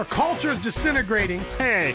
Our culture is disintegrating. Hey,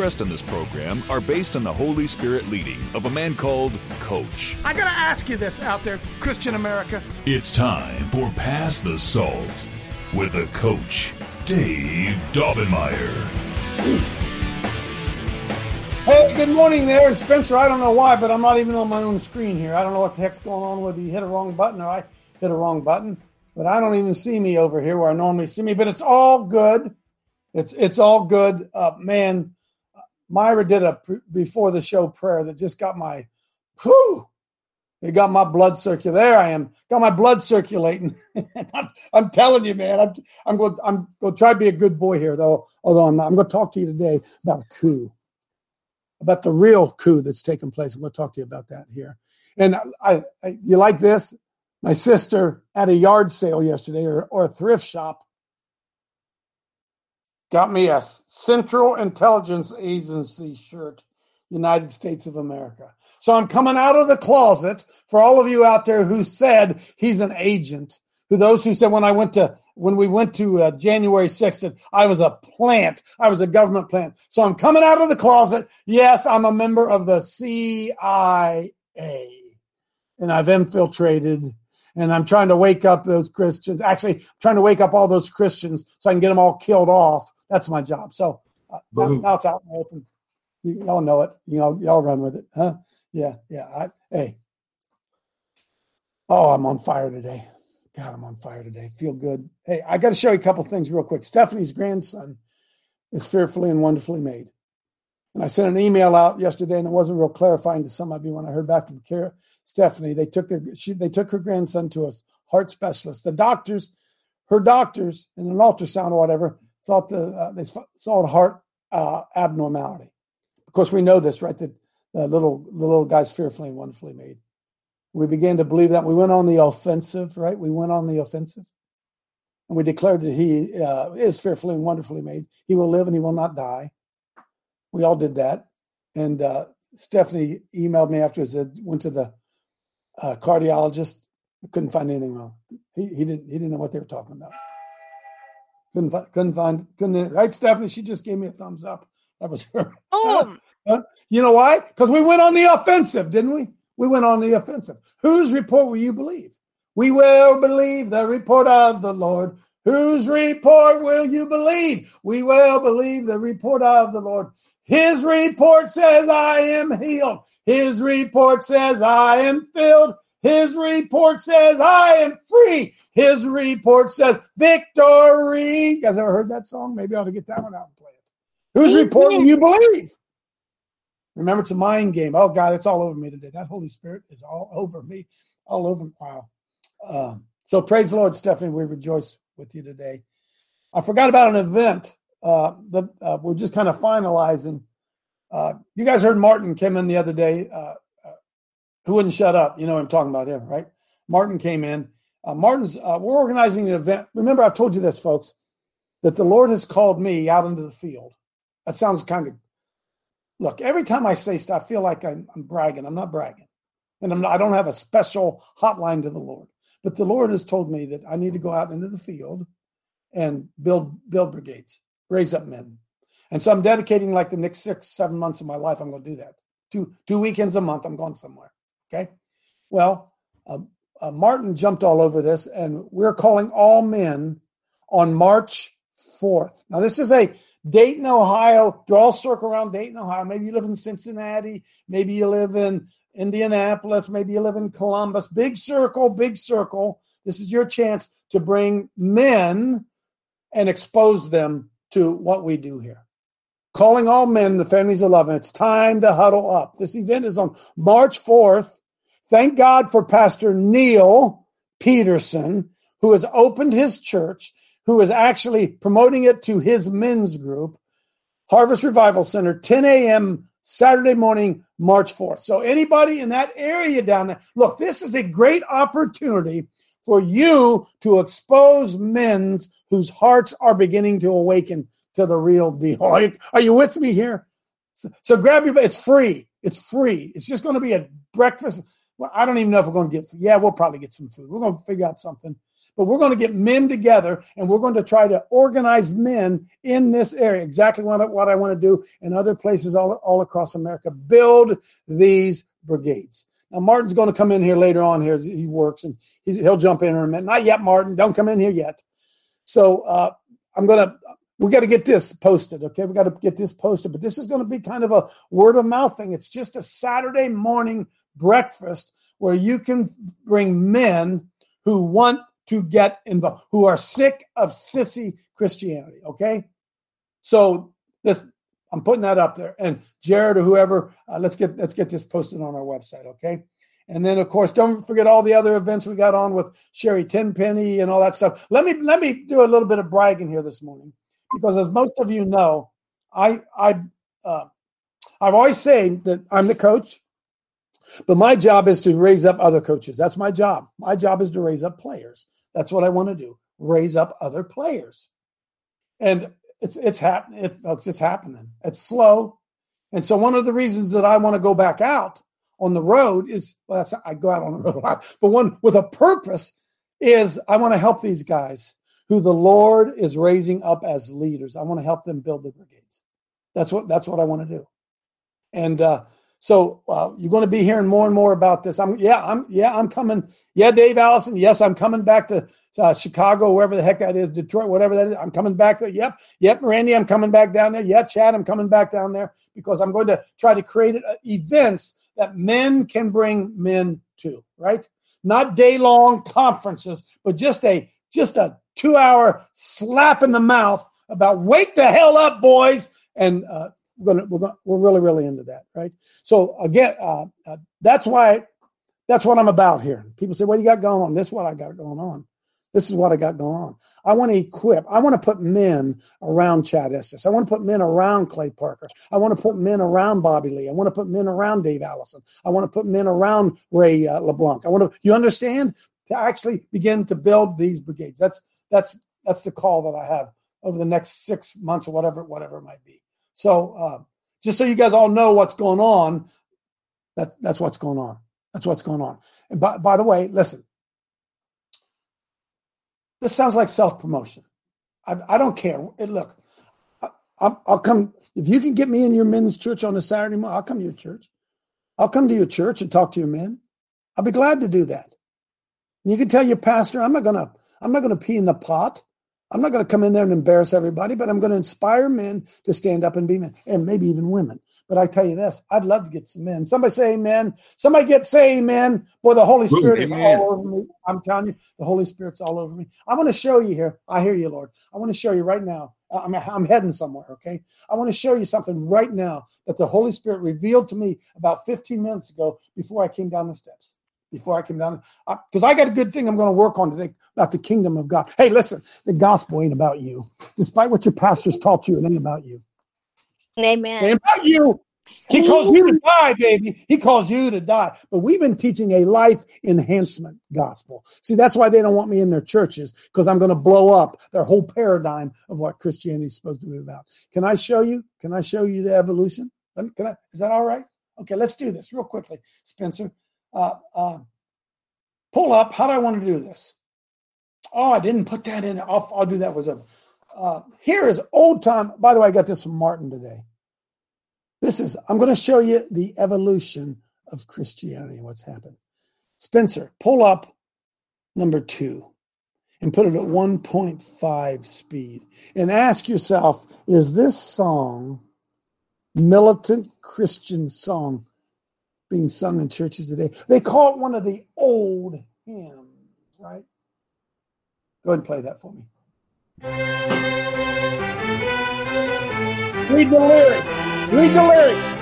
in this program are based on the Holy Spirit leading of a man called Coach. I gotta ask you this out there, Christian America. It's time for Pass the Salt with a coach, Dave Daubenmire. Hey, good morning there. And Spencer, I don't know why, but I'm not even on my own screen here. I don't know what the heck's going on, whether you hit a wrong button or I hit a wrong button. But I don't even see me over here where I normally see me. But it's all good. It's it's all good. Uh, man, Myra did a pr- before the show prayer that just got my whoo, It got my blood circulating. There I am. Got my blood circulating. I'm, I'm telling you, man. I'm I'm going. I'm going to try to be a good boy here, though. Although I'm not. I'm going to talk to you today about a coup about the real coup that's taken place. I'm going to talk to you about that here. And I, I you like this? My sister at a yard sale yesterday or, or a thrift shop got me a Central Intelligence Agency shirt, United States of America. So I'm coming out of the closet for all of you out there who said he's an agent. Who those who said when I went to when we went to uh, January 6th that I was a plant, I was a government plant. So I'm coming out of the closet. Yes, I'm a member of the CIA, and I've infiltrated. And I'm trying to wake up those Christians. Actually, I'm trying to wake up all those Christians so I can get them all killed off. That's my job. So uh, now, now it's out in the open. You, y'all know it. You know, y'all run with it, huh? Yeah, yeah. I, hey, oh, I'm on fire today. God, I'm on fire today. Feel good. Hey, I got to show you a couple things real quick. Stephanie's grandson is fearfully and wonderfully made. And I sent an email out yesterday, and it wasn't real clarifying to some of you when I heard back from Kara, Stephanie. They took their she, they took her grandson to a heart specialist. The doctors, her doctors, in an ultrasound or whatever, thought the uh, they saw a heart uh, abnormality. Of course, we know this, right? That the little the little guy's fearfully and wonderfully made. We began to believe that. We went on the offensive, right? We went on the offensive. And we declared that he uh, is fearfully and wonderfully made. He will live and he will not die. We all did that. And uh, Stephanie emailed me afterwards, said, went to the uh, cardiologist, couldn't find anything wrong. He, he, didn't, he didn't know what they were talking about. Couldn't, find, couldn't find, couldn't, right, Stephanie? She just gave me a thumbs up. That was her. Oh, you know why? Because we went on the offensive, didn't we? We went on the offensive. Whose report will you believe? We will believe the report of the Lord. Whose report will you believe? We will believe the report of the Lord. His report says, I am healed. His report says, I am filled. His report says, I am free. His report says, victory. You guys ever heard that song? Maybe I ought to get that one out and play it. Whose report will you believe? Remember, it's a mind game. Oh, God, it's all over me today. That Holy Spirit is all over me, all over. Wow. Um, so praise the Lord, Stephanie. We rejoice with you today. I forgot about an event uh, that uh, we're just kind of finalizing. Uh, you guys heard Martin came in the other day, uh, uh, who wouldn't shut up. You know what I'm talking about here, right? Martin came in. Uh, Martin's, we're organizing an event. Remember, I've told you this, folks, that the Lord has called me out into the field. That sounds kind of look, every time I say stuff, I feel like I'm, I'm bragging. I'm not bragging. And I'm not, I don't have a special hotline to the Lord. But the Lord has told me that I need to go out into the field and build build brigades, raise up men. And so I'm dedicating like the next six, seven months of my life. I'm going to do that. Two two weekends a month. I'm going somewhere. Okay. Well, um, uh, Martin jumped all over this, and we're calling all men on March 4th. Now, this is a Dayton, Ohio. Draw a circle around Dayton, Ohio. Maybe you live in Cincinnati. Maybe you live in Indianapolis. Maybe you live in Columbus. Big circle, big circle. This is your chance to bring men and expose them to what we do here. Calling all men, the families of love. It's time to huddle up. This event is on March 4th. Thank God for Pastor Neil Peterson, who has opened his church who is actually promoting it to his men's group, Harvest Revival Center, 10 a.m. Saturday morning, March 4th. So, anybody in that area down there, look, this is a great opportunity for you to expose men's whose hearts are beginning to awaken to the real deal. Are you, with me here? So, so grab your, it's free. It's free. It's just going to be a breakfast. Well, I don't even know if we're going to get, food. yeah, we'll probably get some food. We're going to figure out something but we're going to get men together and we're going to try to organize men in this area. Exactly what I, what I want to do in other places all, all across America. Build these brigades. Now, Martin's going to come in here later on here. He works and he'll jump in in a minute. Not yet, Martin. Don't come in here yet. So uh, I'm going to, we got to get this posted. Okay. We got to get this posted, but this is going to be kind of a word of mouth thing. It's just a Saturday morning breakfast where you can bring men who want to get involved, who are sick of sissy Christianity. Okay. So this, I'm putting that up there. And Jared or whoever, uh, let's get let's get this posted on our website. Okay. And then, of course, don't forget all the other events we got on with Sherri Tenpenny and all that stuff. Let me let me do a little bit of bragging here this morning, because as most of you know, I I uh, I've always said that I'm the coach, but my job is to raise up other coaches. That's my job. My job is to raise up players. That's what I want to do. Raise up other players. And it's it's happening. It, folks, it's happening. It's slow. And so one of the reasons that I want to go back out on the road is well, that's I go out on the road a lot, but one with a purpose is I want to help these guys who the Lord is raising up as leaders. I want to help them build the brigades. That's what that's what I want to do. And uh, so uh, you're going to be hearing more and more about this. I'm yeah, I'm yeah, I'm coming. Yeah, Dave Allison. Yes, I'm coming back to uh, Chicago, wherever the heck that is, Detroit, whatever that is. I'm coming back there. Yep, yep, Randy, I'm coming back down there. Yeah, Chad, I'm coming back down there because I'm going to try to create uh, events that men can bring men to. Right, not day long conferences, but just a just a two hour slap in the mouth about wake the hell up, boys, and uh, we're gonna we're gonna, we're really really into that, right? So again, uh, uh, that's why that's what I'm about here. People say, "What do you got going on?" This is what I got going on. This is what I got going on. I want to equip. I want to put men around Chad Estes. I want to put men around Clay Parker. I want to put men around Bobby Lee. I want to put men around Dave Allison. I want to put men around Ray uh, LeBlanc. I want to. You understand? To actually begin to build these brigades. That's that's that's the call that I have over the next six months or whatever whatever it might be. So uh, just so you guys all know what's going on, that, that's what's going on. That's what's going on. And by, by the way, listen, this sounds like self promotion. I, I, don't care. It, look, I, will come. If you can get me in your men's church on a Saturday morning, I'll come to your church. I'll come to your church and talk to your men. I'll be glad to do that. And you can tell your pastor, I'm not gonna, I'm not gonna pee in the pot. I'm not going to come in there and embarrass everybody, but I'm going to inspire men to stand up and be men, and maybe even women. But I tell you this, I'd love to get some men. Somebody say amen. Somebody get say amen. Boy, the Holy Spirit is all over me. I'm telling you, the Holy Spirit's all over me. I want to show you here. I hear you, Lord. I want to show you right now. I'm, I'm heading somewhere, okay? I want to show you something right now that the Holy Spirit revealed to me about 15 minutes ago before I came down the steps before I came down because I, I, got a good thing I'm going to work on today about the kingdom of God. Hey, listen, the gospel ain't about you. Despite what your pastors taught you, it ain't about you. Amen. It ain't about you. He calls you to die, baby. He calls you to die. But we've been teaching a life enhancement gospel. See, that's why they don't want me in their churches because I'm going to blow up their whole paradigm of what Christianity is supposed to be about. Can I show you? Can I show you the evolution? Can I? Is that all right? Okay, let's do this real quickly, Spencer uh, uh, pull up. How do I want to do this? Oh, I didn't put that in. I'll, I'll do that with a. Uh, here is old time. By the way, I got this from Martin today. This is, I'm going to show you the evolution of Christianity and what's happened. Spencer, pull up number two and put it at 1.5 speed and ask yourself is this song militant Christian song being sung in churches today. They call it one of the old hymns, right? Go ahead and play that for me. Read the lyric. Read the lyric.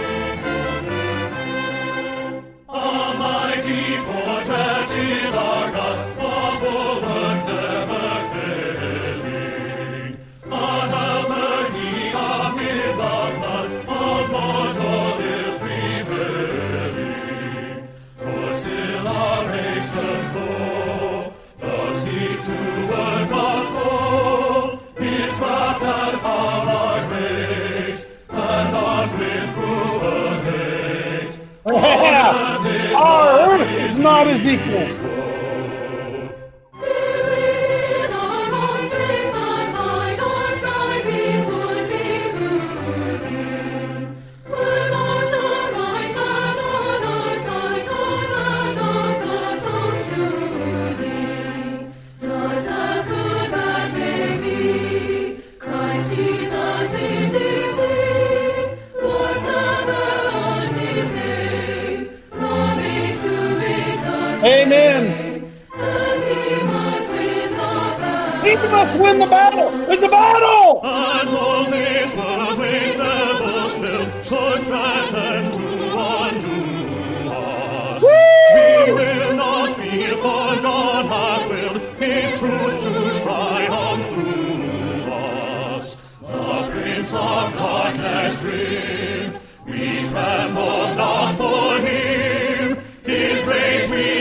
É com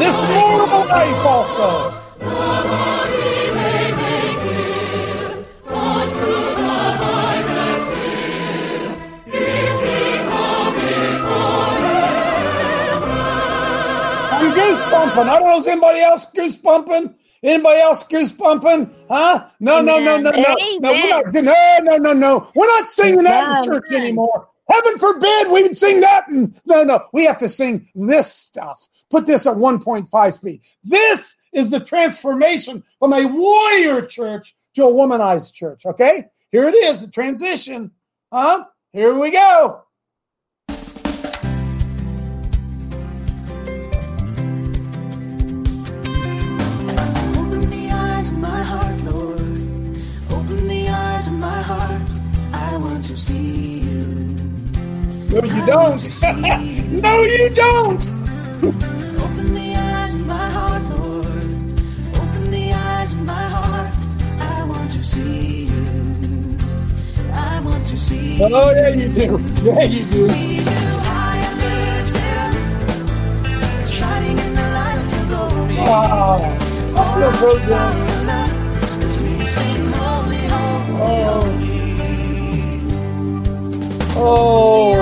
This mortal life also. I'm goose bumping. I don't know. Is anybody else goose bumping? Anybody else goose bumping? Huh? No, no, no, no, no. No, we're not, no, no, no, no. We're not singing that in church anymore. Heaven forbid we would sing that. No, no. We have to sing this stuff. Put this at 1.5 speed. This is the transformation from a warrior church to a womanized church. Okay? Here it is, the transition. Huh? Here we go. Open the eyes of my heart, Lord. Open the eyes of my heart. I want to see. No, you don't. no, you don't. Open the eyes of my heart, Lord. Open the eyes of my heart. I want to see you. I want to see you. Oh, yeah, you do. Yeah, you do. See you high and lifted up, shining in the light of your glory. Wow. I feel so good. As we sing holy, holy, holy. Oh. oh.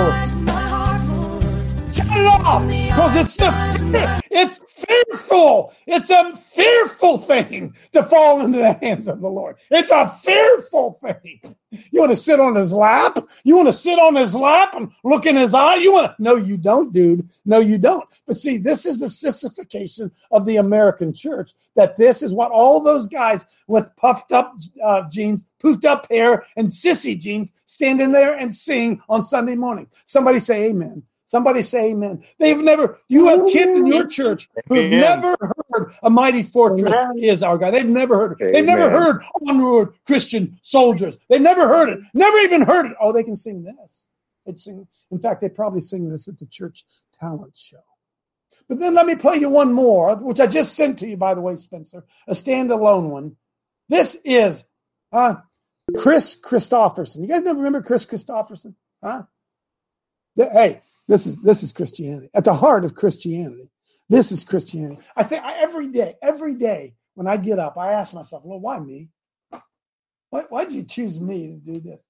Off! Because it's the it's fearful. It's a fearful thing to fall into the hands of the Lord. It's a fearful thing. You want to sit on his lap? You want to sit on his lap and look in his eye? You want to? No, you don't, dude. No, you don't. But see, this is the sissification of the American church. That this is what all those guys with puffed up uh, jeans, poofed up hair, and sissy jeans stand in there and sing on Sunday mornings. Somebody say Amen. Somebody say amen. They've never, you have kids in your church who've Amen. never heard a mighty fortress is our God. They've never heard it. They've never Amen. heard onward Christian soldiers. They've never heard it. Never even heard it. Oh, they can sing this. They'd sing. In fact, they probably sing this at the church talent show. But then let me play you one more, which I just sent to you, by the way, Spencer, a standalone one. This is uh, Kris Kristofferson. You guys never remember Kris Kristofferson? Huh? The- hey, this is this is Christianity at the heart of Christianity. This is Christianity. I think I, every day, every day when I get up, I ask myself, "Well, why me? Why why did you choose me to do this?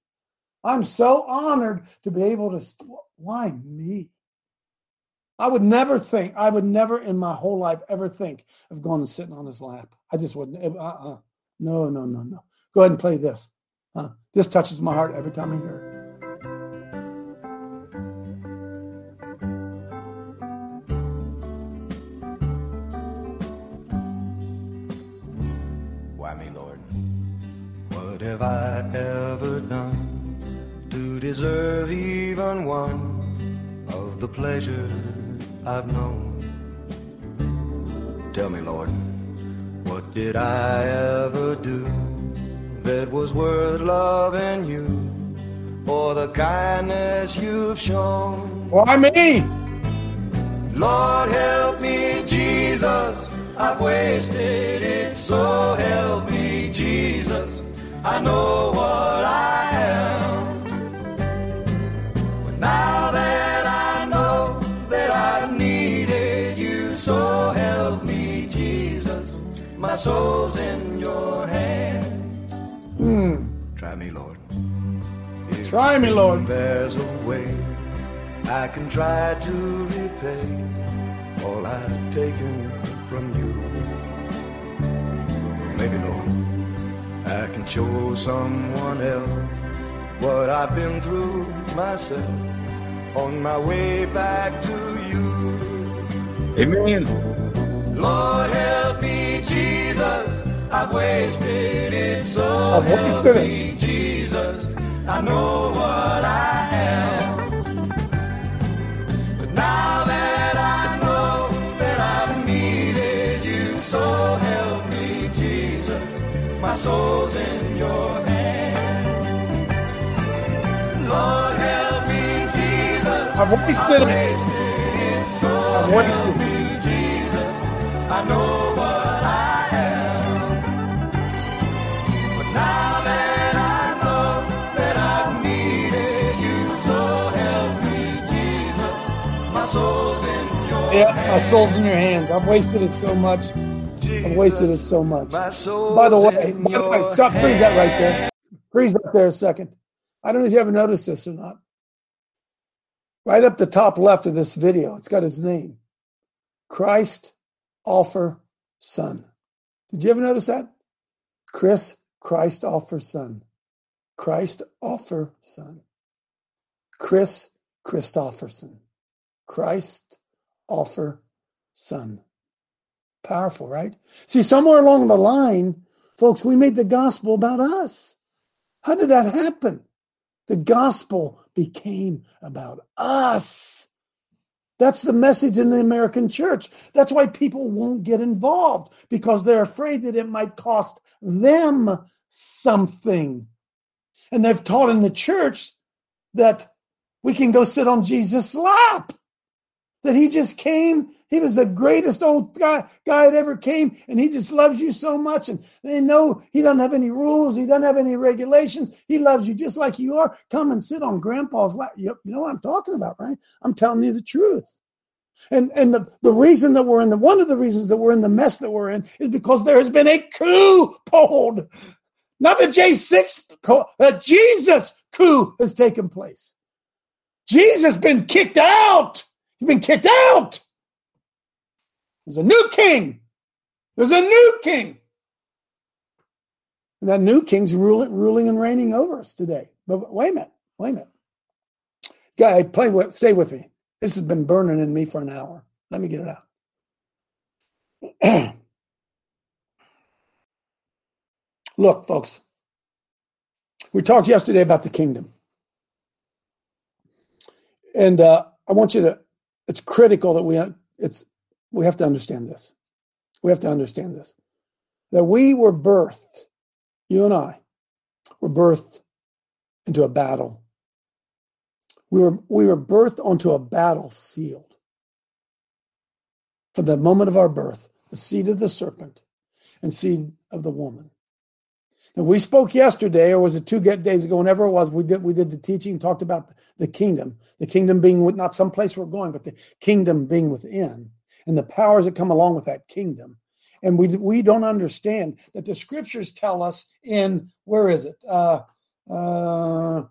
I'm so honored to be able to. Why me? I would never think. I would never in my whole life ever think of going and sitting on his lap. I just wouldn't. Uh uh No no no no. Go ahead and play this. Huh? This touches my heart every time I hear it. Have I ever done to deserve even one of the pleasures I've known? Tell me, Lord, what did I ever do that was worth loving you for the kindness you've shown. Why me? Lord, help me, Jesus. I've wasted it, so help me, Jesus. I know what I am. But now that I know that I've needed you, so help me, Jesus. My soul's in your hands. Hmm. Try me, Lord. If Try me, Lord. There's a way I can try to repay all I've taken from you. Maybe, Lord, I can show someone else what I've been through myself on my way back to you. Amen. Lord, help me, Jesus. I've wasted it, so I've wasted it. me, Jesus. I know what I am. But now soul's in your hands. Lord, help me, Jesus. I've wasted it. wasted it, so I've wasted help it. me, Jesus. I know what I am. But now that I know that I've needed you, so help me, Jesus. My soul's in your Yeah, my soul's in your hands. I've wasted it so much. I've wasted it so much. By the way, by the way, stop, freeze that right there. Freeze that there a second. I don't know if you ever noticed this or not. Right up the top left of this video, it's got his name Christ Offer Son. Did you ever notice that? Chris Christ Offer Son. Christ Offer Son. Kris Kristofferson. Christ Offer Son. Powerful, right? See, somewhere along the line, folks, we made the gospel about us. How did that happen? The gospel became about us. That's the message in the American church. That's why people won't get involved because they're afraid that it might cost them something. And they've taught in the church that we can go sit on Jesus' lap. That he just came, he was the greatest old guy, guy that ever came, and he just loves you so much. And they know he doesn't have any rules, he doesn't have any regulations. He loves you just like you are. Come and sit on grandpa's lap. You know what I'm talking about, right? I'm telling you the truth. And and the, the reason that we're in the one of the reasons that we're in the mess that we're in is because there has been a coup pulled. Not the J6 coup, a Jesus coup has taken place. Jesus been kicked out. He's been kicked out. There's a new king. There's a new king. And that new king's ruling, ruling and reigning over us today. But wait a minute. Wait a minute. Guy, play with, stay with me. This has been burning in me for an hour. Let me get it out. Look, folks, we talked yesterday about the kingdom. And uh, I want you to, it's critical that we, it's, we have to understand this. We have to understand this. That we were birthed, you and I were birthed into a battle. We were, we were birthed onto a battlefield. From the moment of our birth, the seed of the serpent and seed of the woman. Now we spoke yesterday, or was it two days ago? Whenever it was, we did we did the teaching, talked about the kingdom, the kingdom being with not some place we're going, but the kingdom being within, and the powers that come along with that kingdom. And we we don't understand that the scriptures tell us in where is it? Uh, uh,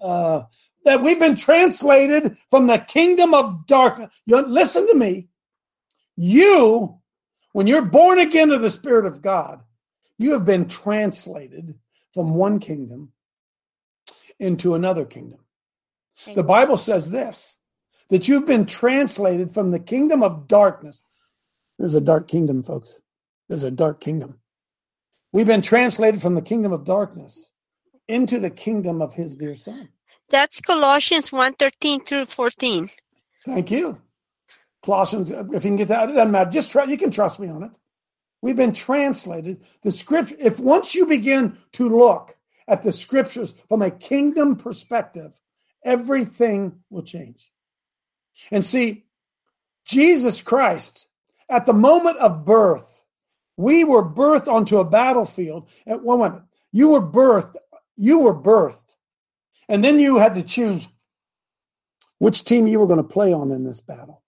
uh, that we've been translated from the kingdom of darkness. You, listen to me. You, when you're born again of the Spirit of God, you have been translated from one kingdom into another kingdom. The Bible says this that you've been translated from the kingdom of darkness. There's a dark kingdom, folks. There's a dark kingdom. We've been translated from the kingdom of darkness into the kingdom of his dear son. That's Colossians 1 13 through 14. Thank you. Colossians, if you can get that, it doesn't matter. Just try, you can trust me on it. We've been translated. The script, if once you begin to look at the scriptures from a kingdom perspective, everything will change. And see, Jesus Christ, at the moment of birth, we were birthed onto a battlefield. At one moment, you were birthed, you were birthed, and then you had to choose which team you were going to play on in this battle.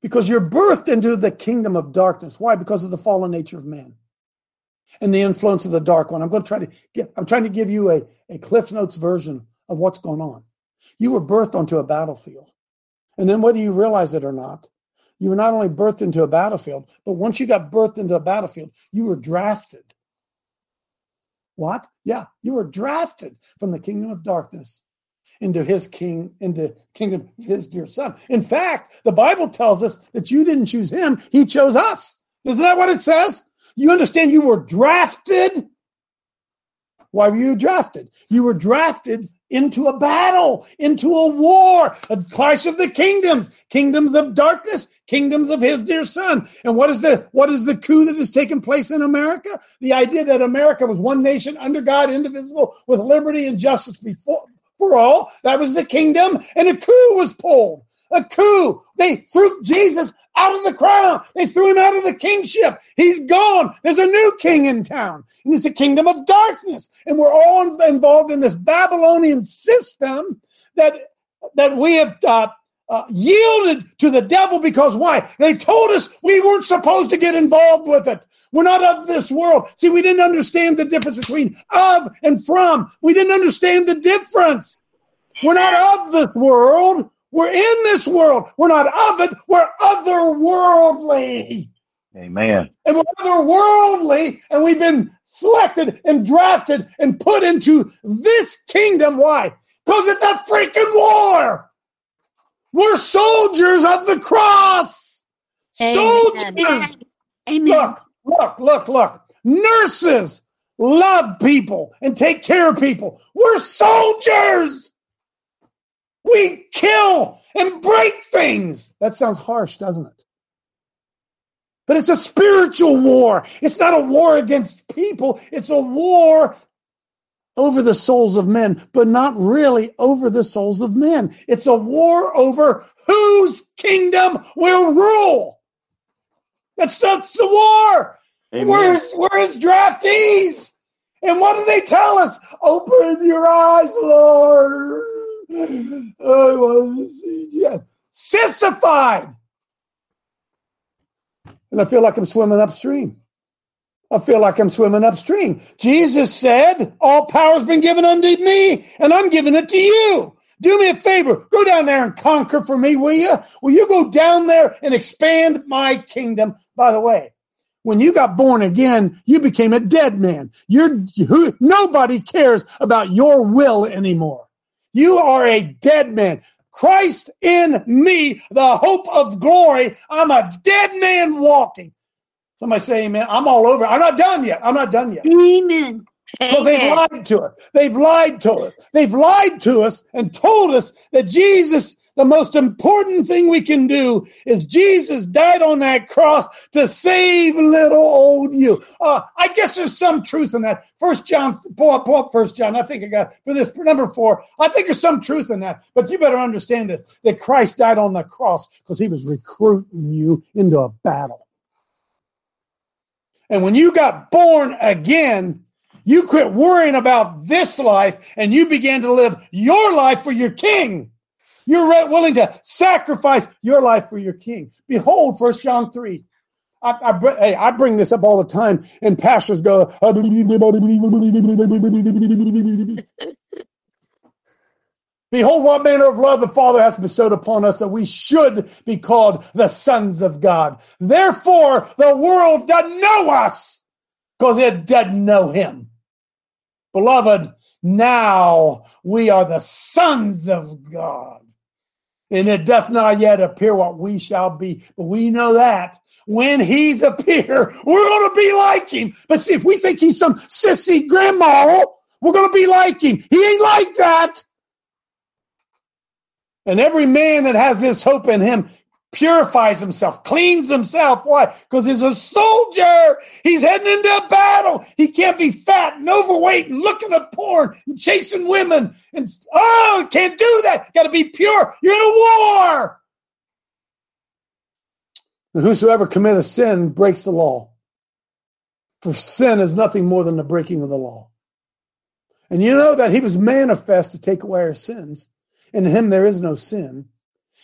Because you're birthed into the kingdom of darkness. Why? Because of the fallen nature of man and the influence of the dark one. I'm going to try to get, I'm trying to give you a, a Cliff Notes version of what's going on. You were birthed onto a battlefield. And then whether you realize it or not, you were not only birthed into a battlefield, but once you got birthed into a battlefield, you were drafted. What? Yeah, you were drafted from the kingdom of darkness into his king, into kingdom of his dear son. In fact, the Bible tells us that you didn't choose him, he chose us. Isn't that what it says? You understand you were drafted? Why were you drafted? You were drafted into a battle, into a war, a clash of the kingdoms, kingdoms of darkness, kingdoms of his dear son. And what is the what is the coup that has taken place in America? The idea that America was one nation under God, indivisible, with liberty and justice before for all. That was the kingdom, and a coup was pulled. A coup. They threw Jesus out of the crown. They threw him out of the kingship. He's gone. There's a new king in town, and it's a kingdom of darkness. And we're all involved in this Babylonian system that that we have uh, uh, yielded to the devil because why? They told us we weren't supposed to get involved with it. We're not of this world. See, we didn't understand the difference between of and from. We didn't understand the difference. We're not of this world. We're in this world. We're not of it. We're otherworldly. Amen. And we're otherworldly, and we've been selected and drafted and put into this kingdom. Why? Because it's a freaking war. We're soldiers of the cross. Amen. Soldiers. Amen. Look, look, look, look. Nurses love people and take care of people. We're soldiers. We kill and break things. That sounds harsh, doesn't it? But it's a spiritual war. It's not a war against people. It's a war over the souls of men, but not really over the souls of men. It's a war over whose kingdom will rule. That's, that's the war. Amen. Where's, where's draftees? And what do they tell us? Open your eyes, Lord. I want to see Jesus. Sissified. And I feel like I'm swimming upstream. I feel like I'm swimming upstream. Jesus said, All power's been given unto me, and I'm giving it to you. Do me a favor. Go down there and conquer for me, will you? Will you go down there and expand my kingdom? By the way, when you got born again, you became a dead man. You're who, nobody cares about your will anymore. You are a dead man. Christ in me, the hope of glory. I'm a dead man walking. Somebody say amen. I'm all over. I'm not done yet. I'm not done yet. Amen. Because they've lied to us. They've lied to us. They've lied to us and told us that Jesus, the most important thing we can do is Jesus died on that cross to save little old you. Uh, I guess there's some truth in that. First John, pull up, pull up First John. I think I got for this number four. I think there's some truth in that. But you better understand this: that Christ died on the cross because He was recruiting you into a battle. And when you got born again, you quit worrying about this life and you began to live your life for your king. You're willing to sacrifice your life for your king. Behold, First John 3. I, I, hey, I bring this up all the time, and pastors go, Behold, what manner of love the Father has bestowed upon us that we should be called the sons of God. Therefore, the world doesn't know us because it doesn't know him. Beloved, now we are the sons of God. And it doth not yet appear what we shall be, but we know that when he's appear, we're going to be like him. But see, if we think he's some sissy grandma, we're going to be like him. He ain't like that. And every man that has this hope in him purifies himself, cleans himself. Why? Because he's a soldier. He's heading into a battle. He can't be fat and overweight and looking at porn and chasing women. And oh, can't do that. Got to be pure. You're in a war. And whosoever committeth sin breaks the law. For sin is nothing more than the breaking of the law. And you know that he was manifest to take away our sins. In him there is no sin.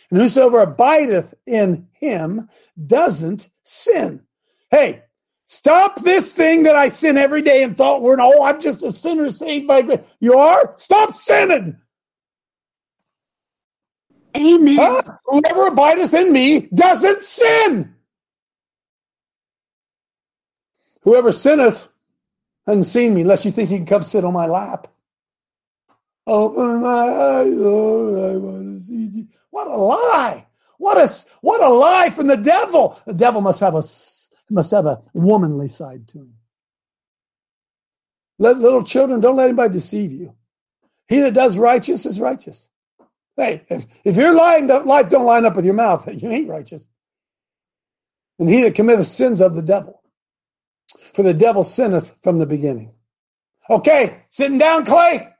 And whosoever abideth in him doesn't sin. Hey, stop this thing that I sin every day and thought we're, oh, I'm just a sinner saved by grace. You are? Stop sinning. Amen. Huh? Whoever abideth in me doesn't sin. Whoever sinneth hasn't seen me unless you think he can come sit on my lap. Open my eyes, Lord, I want to see you. What a lie! What a what a lie from the devil. The devil must have a must have a womanly side to him. Let little children don't let anybody deceive you. He that does righteous is righteous. Hey, if, if your lying life don't line up with your mouth, you ain't righteous. And he that committeth sins of the devil. For the devil sinneth from the beginning. Okay, sitting down, Clay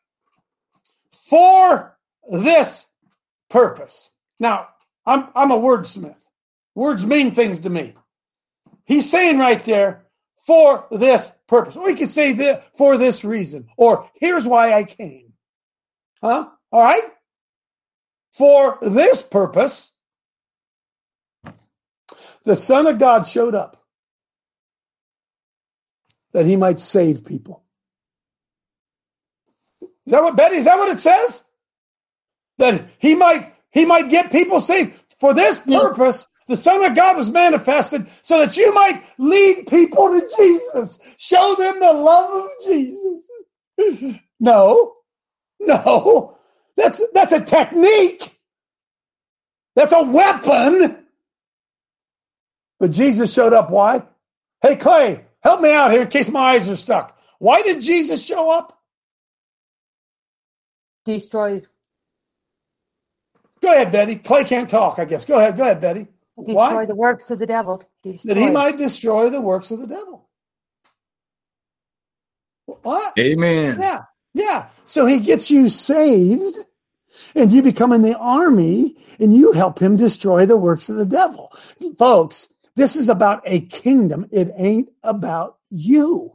for this purpose. Now, I'm, I'm a wordsmith. Words mean things to me. He's saying right there, for this purpose. Or he could say the, for this reason, or here's why I came. Huh? All right? For this purpose, the Son of God showed up that he might save people. Is that what Betty? Is that what it says? That he might he might get people saved. For this purpose, the Son of God was manifested so that you might lead people to Jesus, show them the love of Jesus. No, no, that's that's a technique. That's a weapon. But Jesus showed up. Why? Hey, Clay, help me out here in case my eyes are stuck. Why did Jesus show up? Destroy Go ahead, Betty. Clay can't talk, I guess. Go ahead. Go ahead, Betty. destroy Why? the works of the devil. That he might destroy the works of the devil. What? Amen. Yeah. Yeah. So he gets you saved and you become in the army and you help him destroy the works of the devil. Folks, this is about a kingdom. It ain't about you.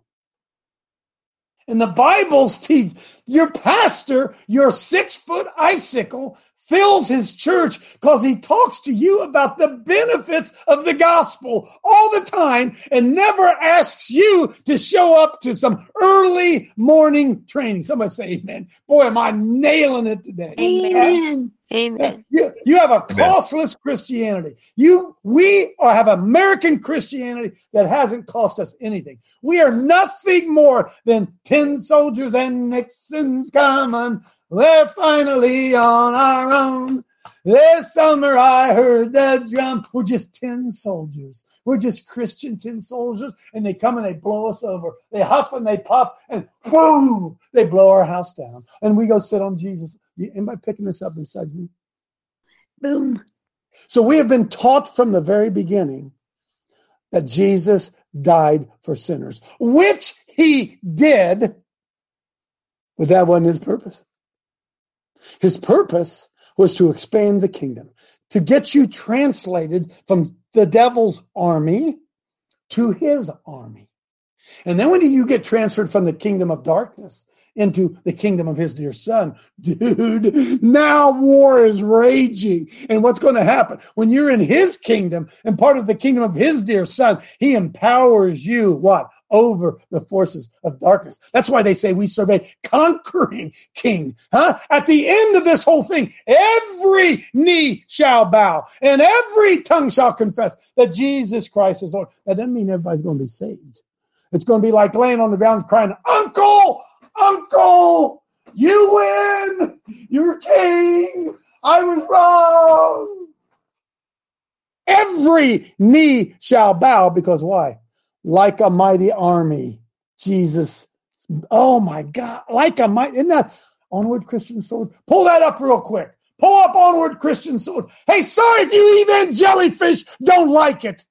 And the Bible's teach your pastor, your six foot icicle, fills his church because he talks to you about the benefits of the gospel all the time and never asks you to show up to some early morning training. Somebody say amen. Boy, am I nailing it today. Amen. Amen. You, you have a costless Christianity. You, we are, have American Christianity that hasn't cost us anything. We are nothing more than tin soldiers and Nixon's coming. We're finally on our own. This summer I heard the drum. We're just tin soldiers. We're just Christian tin soldiers, and they come and they blow us over. They huff and they puff, and boom, they blow our house down. And we go sit on Jesus. Anybody picking this up besides me? Boom. So we have been taught from the very beginning that Jesus died for sinners, which he did, but that wasn't his purpose. His purpose was to expand the kingdom, to get you translated from the devil's army to his army. And then when do you get transferred from the kingdom of darkness into the kingdom of his dear son, dude, now war is raging. And what's going to happen when you're in his kingdom and part of the kingdom of his dear son, he empowers you what? Over the forces of darkness. That's why they say we serve a conquering king. Huh? At the end of this whole thing, every knee shall bow and every tongue shall confess that Jesus Christ is Lord. That doesn't mean everybody's going to be saved. It's going to be like laying on the ground crying, Uncle, Uncle, you win. You're king. I was wrong. Every knee shall bow because why? Like a mighty army, Jesus. Oh my God, like a mighty, isn't that onward Christian sword? Pull that up real quick. Pull up Onward Christian Soldiers. Hey, sorry if you evangelifish don't like it.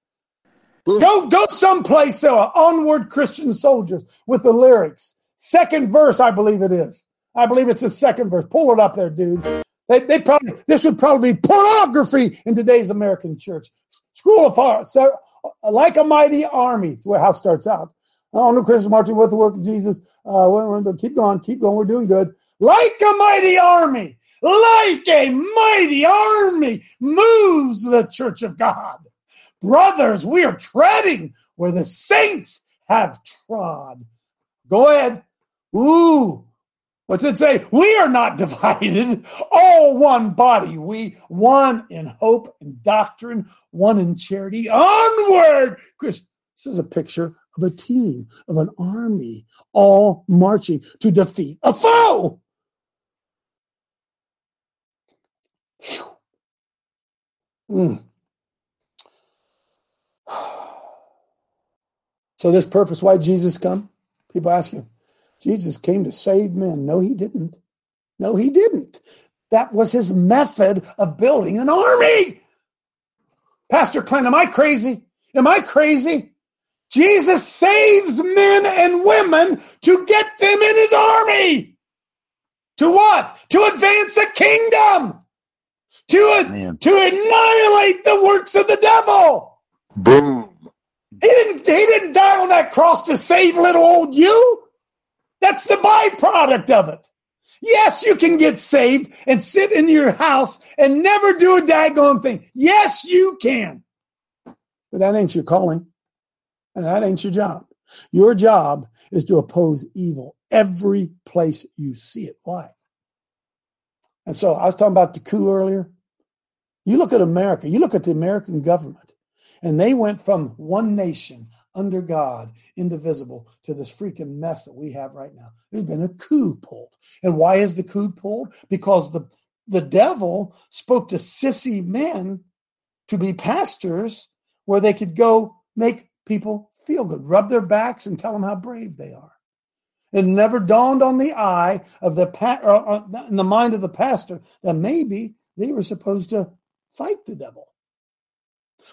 Go go someplace uh, Onward Christian Soldiers with the lyrics. Second verse, I believe it is. I believe it's the second verse. Pull it up there, dude. They, they probably this would probably be pornography in today's American church. School of so, like a mighty army. That's where how it starts out. On the Christian marching with the work of Jesus. Uh, keep going, keep going. We're doing good. Like a mighty army, like a mighty army moves the church of God. Brothers, we are treading where the saints have trod. Go ahead. Ooh. What's it say? We are not divided, all one body. We one in hope and doctrine, one in charity. Onward! Chris, this is a picture of a team, of an army, all marching to defeat a foe. Mm. So this purpose, why Jesus come? People ask you, Jesus came to save men. No, he didn't. No, he didn't. That was his method of building an army. Pastor Clint, am I crazy? Am I crazy? Jesus saves men and women to get them in his army. To what? To advance a kingdom. To, Man. to annihilate the works of the devil. Boom. He didn't, he didn't die on that cross to save little old you. That's the byproduct of it. Yes, you can get saved and sit in your house and never do a daggone thing. Yes, you can. But that ain't your calling. And that ain't your job. Your job is to oppose evil every place you see it. Why? And so I was talking about the coup earlier. You look at America, you look at the American government, and they went from one nation under God, indivisible, to this freaking mess that we have right now. There's been a coup pulled. And why is the coup pulled? Because the, the devil spoke to sissy men to be pastors where they could go make people feel good, rub their backs and tell them how brave they are. It never dawned on the eye of the pa- or, in the mind of the pastor that maybe they were supposed to fight the devil.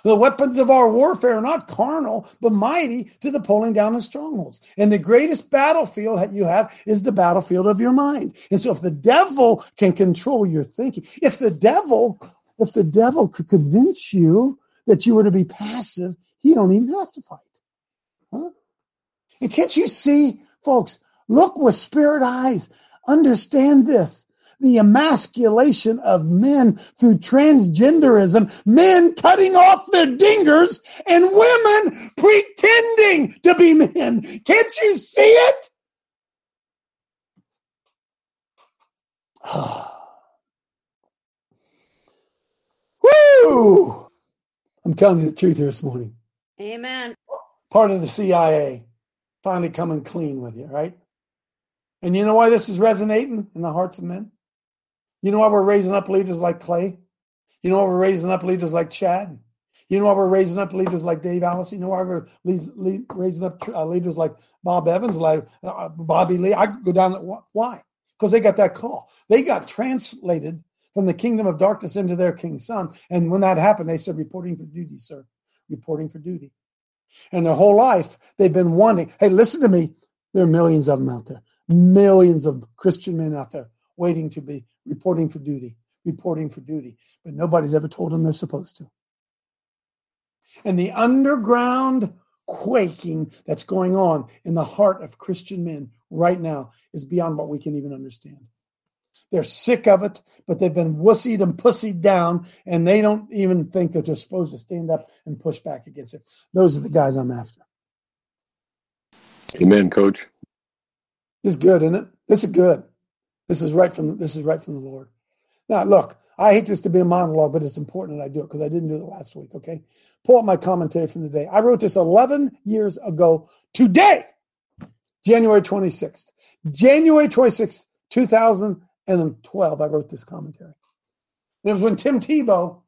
The weapons of our warfare are not carnal, but mighty to the pulling down of strongholds. And the greatest battlefield that you have is the battlefield of your mind. And so if the devil can control your thinking, if the devil, if the devil could convince you that you were to be passive, he don't even have to fight. Huh? And can't you see, folks, look with spirit eyes. Understand this. The emasculation of men through transgenderism, men cutting off their dingers and women pretending to be men. Can't you see it? Woo! I'm telling you the truth here this morning Amen. part of the CIA finally coming clean with you, right? And you know why this is resonating in the hearts of men? You know why we're raising up leaders like Clay? You know why we're raising up leaders like Chad? You know why we're raising up leaders like Dave Allison? You know why we're raising up uh, leaders like Bob Evans, like uh, Bobby Lee? I could go down. Why? Because they got that call. They got translated from the kingdom of darkness into their king's son. And when that happened, they said, reporting for duty, sir. Reporting for duty. And their whole life, they've been wanting, hey, listen to me. There are millions of them out there, millions of Christian men out there waiting to be reporting for duty, reporting for duty. But nobody's ever told them they're supposed to. And the underground quaking that's going on in the heart of Christian men right now is beyond what we can even understand. They're sick of it, but they've been wussied and pussied down, and they don't even think that they're supposed to stand up and push back against it. Those are the guys I'm after. Amen, coach. This is good, isn't it? This is good. This is right from this is right from the Lord. Now, look, I hate this to be a monologue, but it's important that I do it because I didn't do it last week. Okay, pull up my commentary from the day. I wrote this 11 years ago today, January 26th, January 26th, 2012. I wrote this commentary. And it was when Tim Tebow,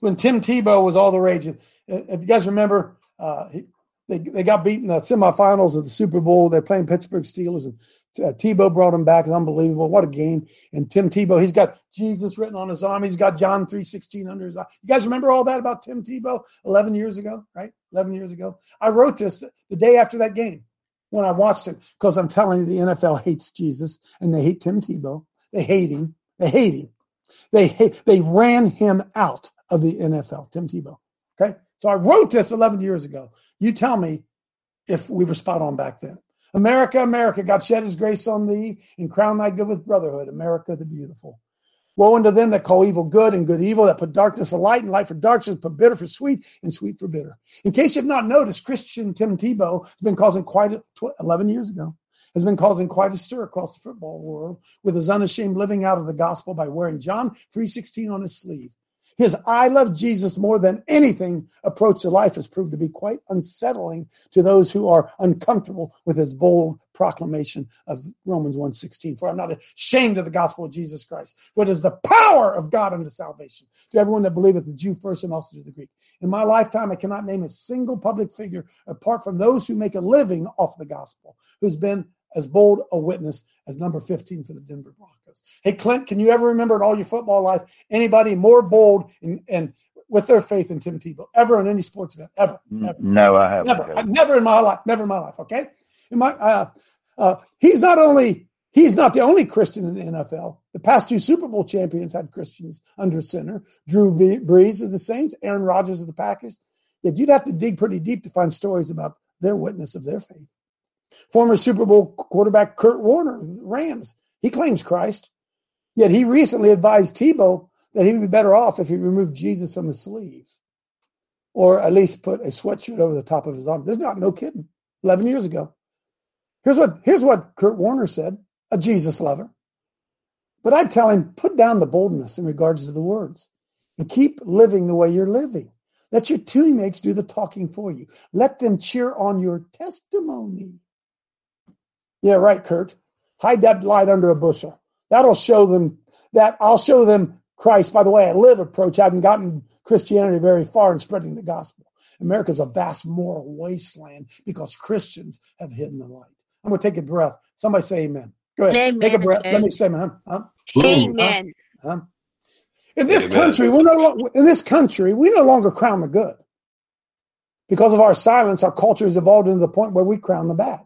when Tim Tebow was all the rage. If you guys remember, uh, he, they, they got beaten in the semifinals of the Super Bowl. They're playing Pittsburgh Steelers, and uh, Tebow brought him back. It's unbelievable. What a game! And Tim Tebow, he's got Jesus written on his arm. He's got John three sixteen under his eye. You guys remember all that about Tim Tebow eleven years ago, right? Eleven years ago. I wrote this the day after that game when I watched it because I'm telling you, the NFL hates Jesus and they hate Tim Tebow. They hate him. They hate him. They hate, they ran him out of the NFL. Tim Tebow. Okay, so I wrote this 11 years ago. You tell me if we were spot on back then. America, America, God shed his grace on thee and crown thy good with brotherhood. America the beautiful. Woe unto them that call evil good and good evil, that put darkness for light and light for darkness, put bitter for sweet and sweet for bitter. In case you've not noticed, Christian Tim Tebow has been causing quite a, 11 years ago, has been causing quite a stir across the football world with his unashamed living out of the gospel by wearing John 3.16 on his sleeve. His I love Jesus more than anything approach to life has proved to be quite unsettling to those who are uncomfortable with his bold proclamation of Romans 1:16. For I'm not ashamed of the gospel of Jesus Christ, for it is the power of God unto salvation to everyone that believeth, the Jew first and also to the Greek. In my lifetime, I cannot name a single public figure apart from those who make a living off the gospel, who's been as bold a witness as number 15 for the Denver Broncos. Hey, Clint, can you ever remember in all your football life anybody more bold and, and with their faith in Tim Tebow ever in any sports event? Ever. Ever. No, I haven't. Never. Never in my life. Never in my life. Okay. In my, uh, uh, he's not only he's not the only Christian in the NFL. The past two Super Bowl champions had Christians under center. Drew Brees of the Saints, Aaron Rodgers of the Packers. Yet you'd have to dig pretty deep to find stories about their witness of their faith. Former Super Bowl quarterback Kurt Warner, Rams, he claims Christ. Yet he recently advised Tebow that he would be better off if he removed Jesus from his sleeve, or at least put a sweatshirt over the top of his arm. This is not no kidding. Eleven years ago. Here's what here's what Kurt Warner said, a Jesus lover. But I'd tell him, put down the boldness in regards to the words and keep living the way you're living. Let your teammates do the talking for you. Let them cheer on your testimony. Yeah, right, Kurt. Hide that light under a bushel. That'll show them that I'll show them Christ by the way I live approach. I haven't gotten Christianity very far in spreading the gospel. America's a vast moral wasteland because Christians have hidden the light. I'm going to take a breath. Somebody say amen. Go ahead. Amen. Take a breath. Let me say amen. Huh? Amen. Huh? In this Amen. country, we no lo- in this country, we no longer crown the good. Because of our silence, our culture has evolved into the point where we crown the bad.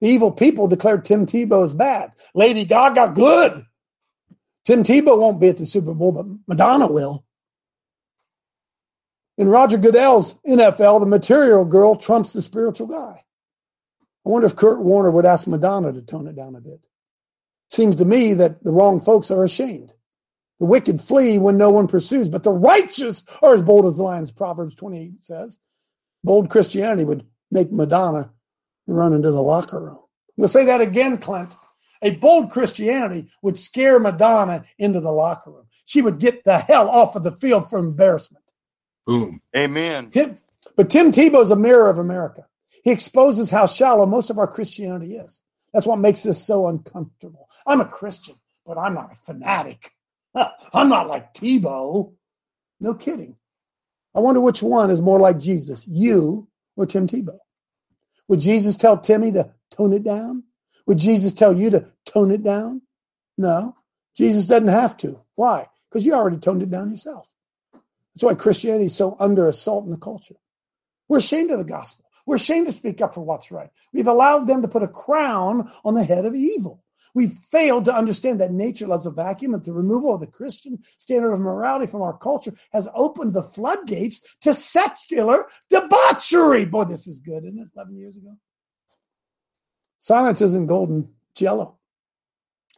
The evil people declared Tim Tebow is bad. Lady Gaga, good. Tim Tebow won't be at the Super Bowl, but Madonna will. In Roger Goodell's NFL, the material girl trumps the spiritual guy. I wonder if Kurt Warner would ask Madonna to tone it down a bit. Seems to me that the wrong folks are ashamed. The wicked flee when no one pursues, but the righteous are as bold as lions, Proverbs 28 says. Bold Christianity would make Madonna run into the locker room. We'll say that again, Clint. A bold Christianity would scare Madonna into the locker room. She would get the hell off of the field for embarrassment. Boom. Amen. Tim, but Tim Tebow's a mirror of America. He exposes how shallow most of our Christianity is. That's what makes this so uncomfortable. I'm a Christian, but I'm not a fanatic. I'm not like Tebow. No kidding. I wonder which one is more like Jesus, you or Tim Tebow. Would Jesus tell Timmy to tone it down? Would Jesus tell you to tone it down? No. Jesus doesn't have to. Why? Because you already toned it down yourself. That's why Christianity is so under assault in the culture. We're ashamed of the gospel. We're ashamed to speak up for what's right. We've allowed them to put a crown on the head of evil. We've failed to understand that nature loves a vacuum and the removal of the Christian standard of morality from our culture has opened the floodgates to secular debauchery. Boy, this is good, isn't it? 11 years ago. Silence isn't golden, it's yellow.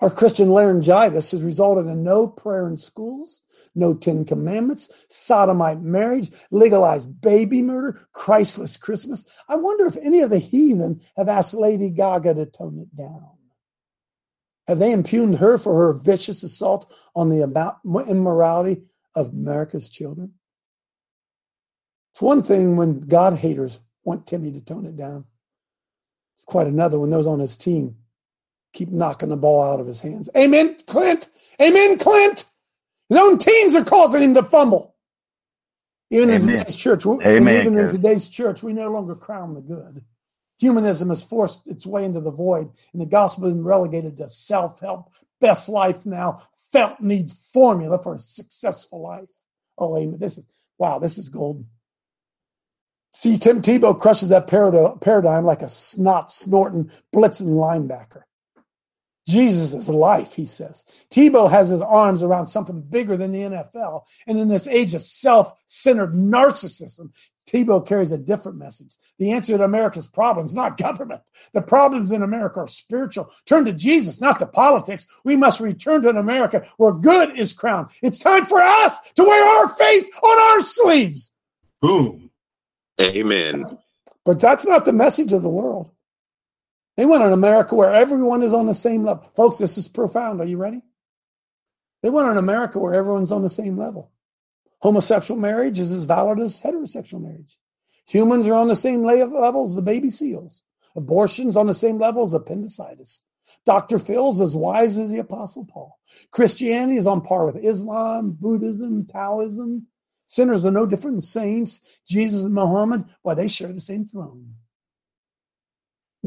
Our Christian laryngitis has resulted in no prayer in schools, no Ten Commandments, sodomite marriage, legalized baby murder, Christless Christmas. I wonder if any of the heathen have asked Lady Gaga to tone it down. Have they impugned her for her vicious assault on the about immorality of America's children? It's one thing when God haters want Timmy to tone it down. It's quite another when those on his team keep knocking the ball out of his hands. Amen, Clint. Amen, Clint. His own teams are causing him to fumble. Even in today's church, Amen, even in today's church, we no longer crown the good. Humanism has forced its way into the void, and the gospel has been relegated to self-help, best life now, felt needs formula for a successful life. Oh, amen. This is wow. This is golden. See, Tim Tebow crushes that parad- paradigm like a snot snorting, blitzing linebacker. Jesus is life, he says. Tebow has his arms around something bigger than the NFL. And in this age of self centered narcissism, Tebow carries a different message. The answer to America's problems, not government. The problems in America are spiritual. Turn to Jesus, not to politics. We must return to an America where good is crowned. It's time for us to wear our faith on our sleeves. Boom. Amen. But that's not the message of the world. They want an America where everyone is on the same level. Folks, this is profound. Are you ready? They want an America where everyone's on the same level. Homosexual marriage is as valid as heterosexual marriage. Humans are on the same le- level as the baby seals. Abortion's on the same level as appendicitis. Dr. Phil's as wise as the Apostle Paul. Christianity is on par with Islam, Buddhism, Taoism. Sinners are no different than saints. Jesus and Muhammad, why, they share the same throne.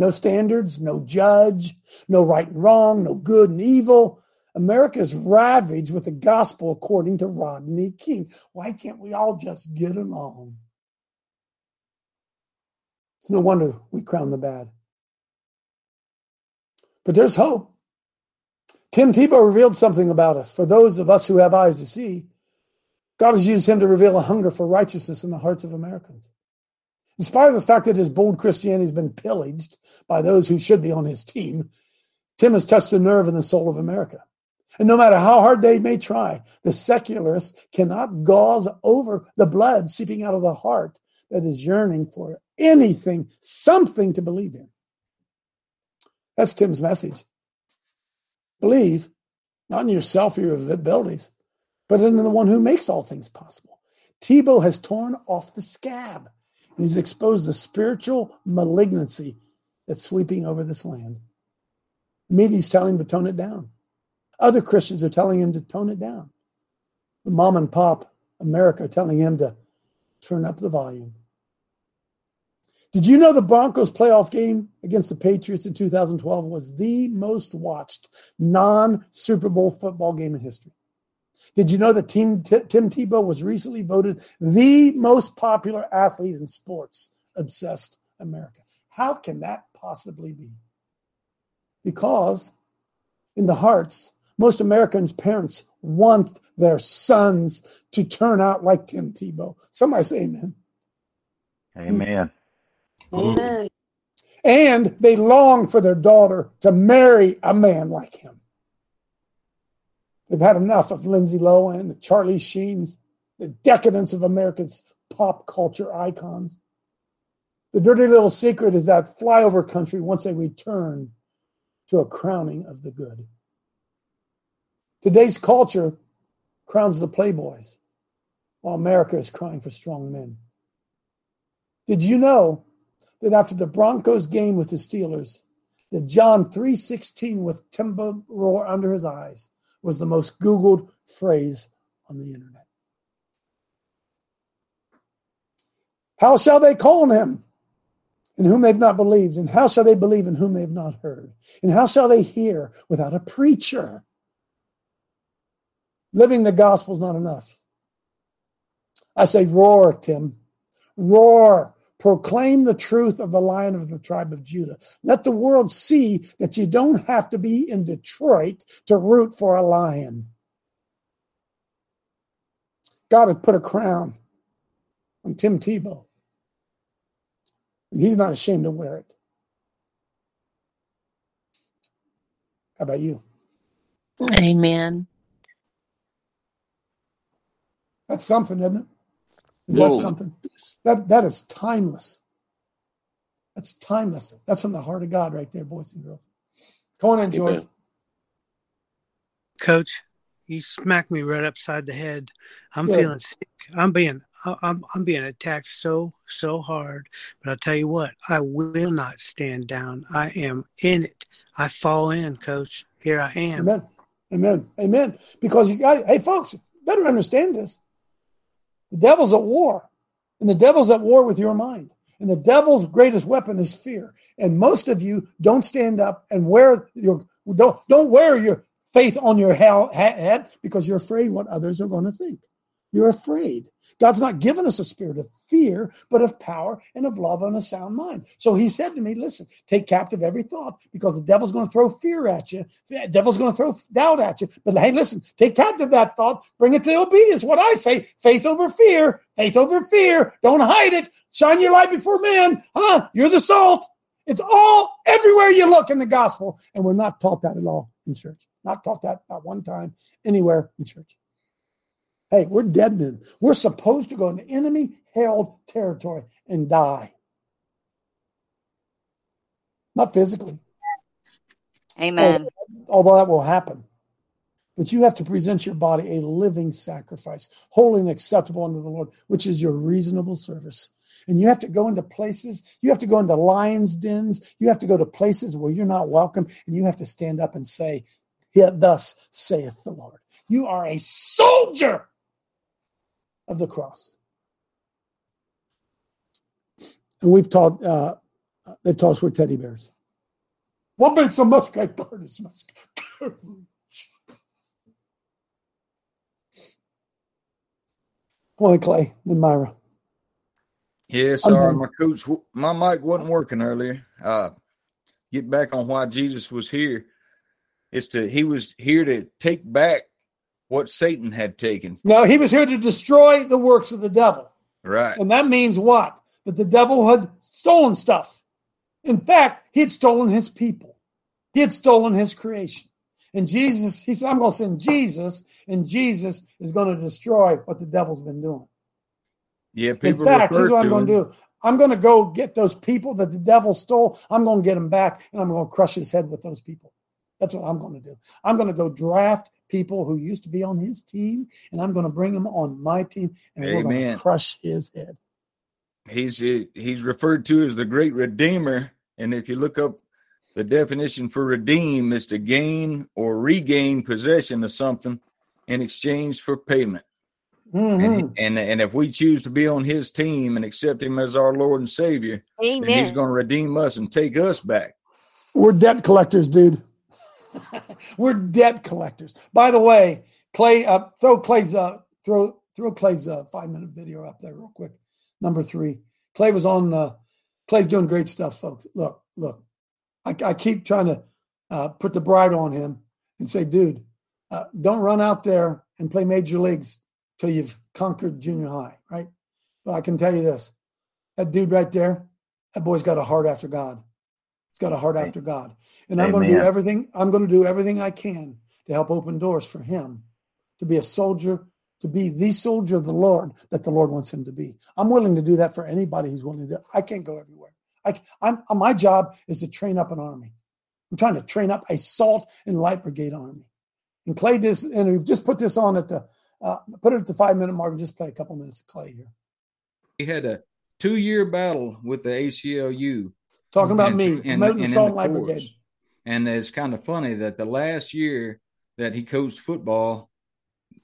No standards, no judge, no right and wrong, no good and evil. America is ravaged with the gospel according to Rodney King. Why can't we all just get along? It's no wonder we crown the bad. But there's hope. Tim Tebow revealed something about us. For those of us who have eyes to see, God has used him to reveal a hunger for righteousness in the hearts of Americans. In spite of the fact that his bold Christianity has been pillaged by those who should be on his team, Tim has touched a nerve in the soul of America. And no matter how hard they may try, the secularists cannot gauze over the blood seeping out of the heart that is yearning for anything, something to believe in. That's Tim's message. Believe, not in yourself or your abilities, but in the one who makes all things possible. Tebow has torn off the scab and he's exposed the spiritual malignancy that's sweeping over this land. The media's telling him to tone it down. Other Christians are telling him to tone it down. The mom and pop America are telling him to turn up the volume. Did you know the Broncos playoff game against the Patriots in 2012 was the most watched non Super Bowl football game in history? Did you know that Tim, Tim Tebow was recently voted the most popular athlete in sports? Obsessed America. How can that possibly be? Because in the hearts, most American parents want their sons to turn out like Tim Tebow. Somebody say amen. Amen. Boom. And they long for their daughter to marry a man like him. They've had enough of Lindsay Lohan, the Charlie Sheens, the decadence of America's pop culture icons. The dirty little secret is that flyover country wants a return to a crowning of the good. Today's culture crowns the playboys, while America is crying for strong men. Did you know that after the Broncos game with the Steelers, that John 3:16 with timber roar under his eyes was the most googled phrase on the internet. How shall they call on him in whom they've not believed? And how shall they believe in whom they have not heard? And how shall they hear without a preacher? Living the gospel is not enough. I say, roar, Tim. Roar. Proclaim the truth of the lion of the tribe of Judah. Let the world see that you don't have to be in Detroit to root for a lion. God had put a crown on Tim Tebow, and he's not ashamed to wear it. How about you? Amen. That's something, isn't it? Is that something? That that is timeless. That's timeless. That's from the heart of God right there, boys and girls. Come on in, George. Amen. Coach, you smacked me right upside the head. I'm Good. feeling sick. I'm being I- I'm I'm being attacked so so hard. But I'll tell you what, I will not stand down. I am in it. I fall in, Coach. Here I am. Amen. Amen. Amen. Because you guys, hey folks, better understand this. The devil's at war, and the devil's at war with your mind. And the devil's greatest weapon is fear. And most of you don't stand up and wear your don't don't wear your faith on your head because you're afraid what others are going to think. You're afraid. God's not given us a spirit of fear, but of power and of love and a sound mind. So he said to me, listen, take captive every thought because the devil's going to throw fear at you. The devil's going to throw doubt at you. But hey, listen, take captive that thought, bring it to obedience. What I say, faith over fear, faith over fear. Don't hide it. Shine your light before men. Huh? You're the salt. It's all everywhere you look in the gospel. And we're not taught that at all in church. Not taught that not one time anywhere in church. Hey, we're dead men. We're supposed to go into enemy held territory and die. Not physically. Amen. Although that will happen. But you have to present your body a living sacrifice, holy and acceptable unto the Lord, which is your reasonable service. And you have to go into places, you have to go into lions' dens, you have to go to places where you're not welcome, and you have to stand up and say, Thus saith the Lord. You are a soldier of the cross. And we've taught, uh, they've taught us we're teddy bears. What makes a muscat guard is muscat Go on, Clay, then Myra. Yeah, sorry, my coach, my mic wasn't working earlier. Uh, get back on why Jesus was here. It's to he was here to take back what Satan had taken. No, he was here to destroy the works of the devil. Right. And that means what? That the devil had stolen stuff. In fact, he had stolen his people. He had stolen his creation. And Jesus, he said, I'm going to send Jesus, and Jesus is going to destroy what the devil's been doing. Yeah, In fact, here's what I'm going to do. I'm going to go get those people that the devil stole. I'm going to get them back, and I'm going to crush his head with those people. That's what I'm going to do. I'm going to go draft people who used to be on his team, and I'm going to bring them on my team, and we're going to crush his head. He's he's referred to as the great redeemer, and if you look up the definition for redeem, is to gain or regain possession of something in exchange for payment. Mhm. And, and and if we choose to be on his team and accept him as our Lord and Savior, then he's going to redeem us and take us back. We're debt collectors, dude. We're debt collectors. By the way, Clay, uh, throw Clay's uh, throw throw Clay's uh, five minute video up there real quick. Number three, Clay was on. Uh, Clay's doing great stuff, folks. Look, look. I, I keep trying to uh, put the bride on him and say, dude, uh, don't run out there and play major leagues till you've conquered junior high, right? But I can tell you this: that dude right there, that boy's got a heart after God. He's got a heart after God. And I'm going to do everything, I'm going to do everything I can to help open doors for him to be a soldier, to be the soldier of the Lord that the Lord wants him to be. I'm willing to do that for anybody who's willing to. I can't go everywhere. I, I'm, my job is to train up an army. I'm trying to train up a salt and light brigade army. And Clay just, and we just put this on at the, uh, put it at the five minute mark and just play a couple minutes of Clay here. He had a two year battle with the ACLU. Talking about And- me, and- promoting and in Salt the and Light. Brigade. And it's kind of funny that the last year that he coached football,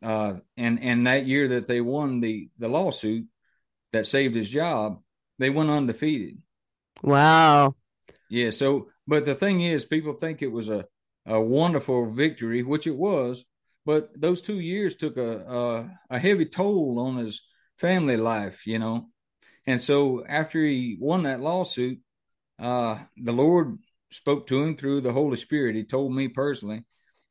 uh, and and that year that they won the the lawsuit that saved his job, they went undefeated. Wow. Yeah. So, but the thing is, people think it was a a wonderful victory, which it was. But those two years took a a, a heavy toll on his family life, you know. And so after he won that lawsuit, uh, the Lord spoke to him through the Holy Spirit. He told me personally,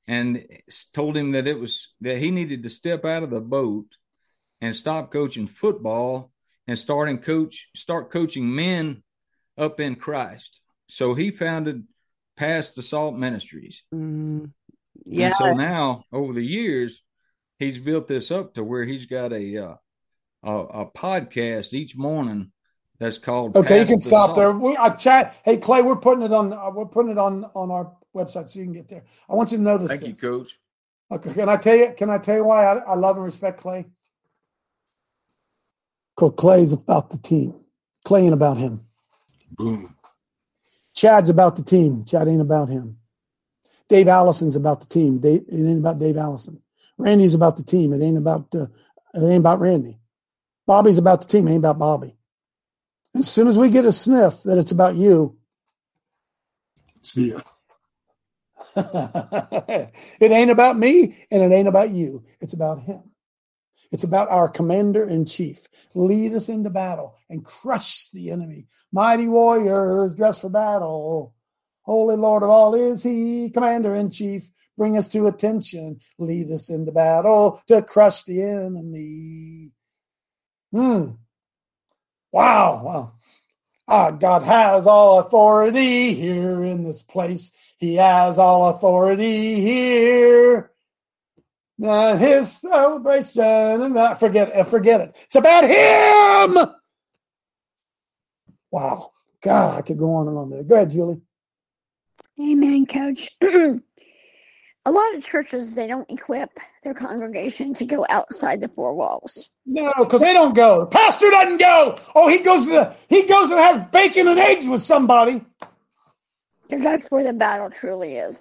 and told him that it was that he needed to step out of the boat and stop coaching football and starting coach start coaching men up in Christ. So he founded Pass The Salt Ministries. Mm, yeah. And so now over the years, he's built this up to where he's got a uh, a, a podcast each morning that's called Okay, you can stop Salt. there. We, I chat. Hey, Clay, we're putting it on. Uh, we're putting it on on our website so you can get there. I want you to notice Thank this. you, Coach. Okay, can I tell you? Can I tell you why I, I love and respect Clay? Because Clay's about the team. Clay ain't about him. Boom. Chad's about the team. Chad ain't about him. Dave Allison's about the team. Dave, it ain't about Dave Allison. Randy's about the team. It ain't about uh, it ain't about Randy. Bobby's about the team, ain't about Bobby. As soon as we get a sniff that it's about you, See ya. it ain't about me and it ain't about you. It's about him. It's about our commander in chief. Lead us into battle and crush the enemy. Mighty warriors dressed for battle. Holy Lord of all is he, commander in chief. Bring us to attention. Lead us into battle to crush the enemy. Hmm. Wow. Wow. Ah, God has all authority here in this place. He has all authority here. And his celebration, and I forget, I forget it. It's about him. Wow. God, I could go on and on. There. Go ahead, Julie. Amen, coach. A lot of churches, they don't equip their congregation to go outside the four walls. No, because they don't go. The pastor doesn't go. Oh, he goes to the he goes and has bacon and eggs with somebody. Because that's where the battle truly is.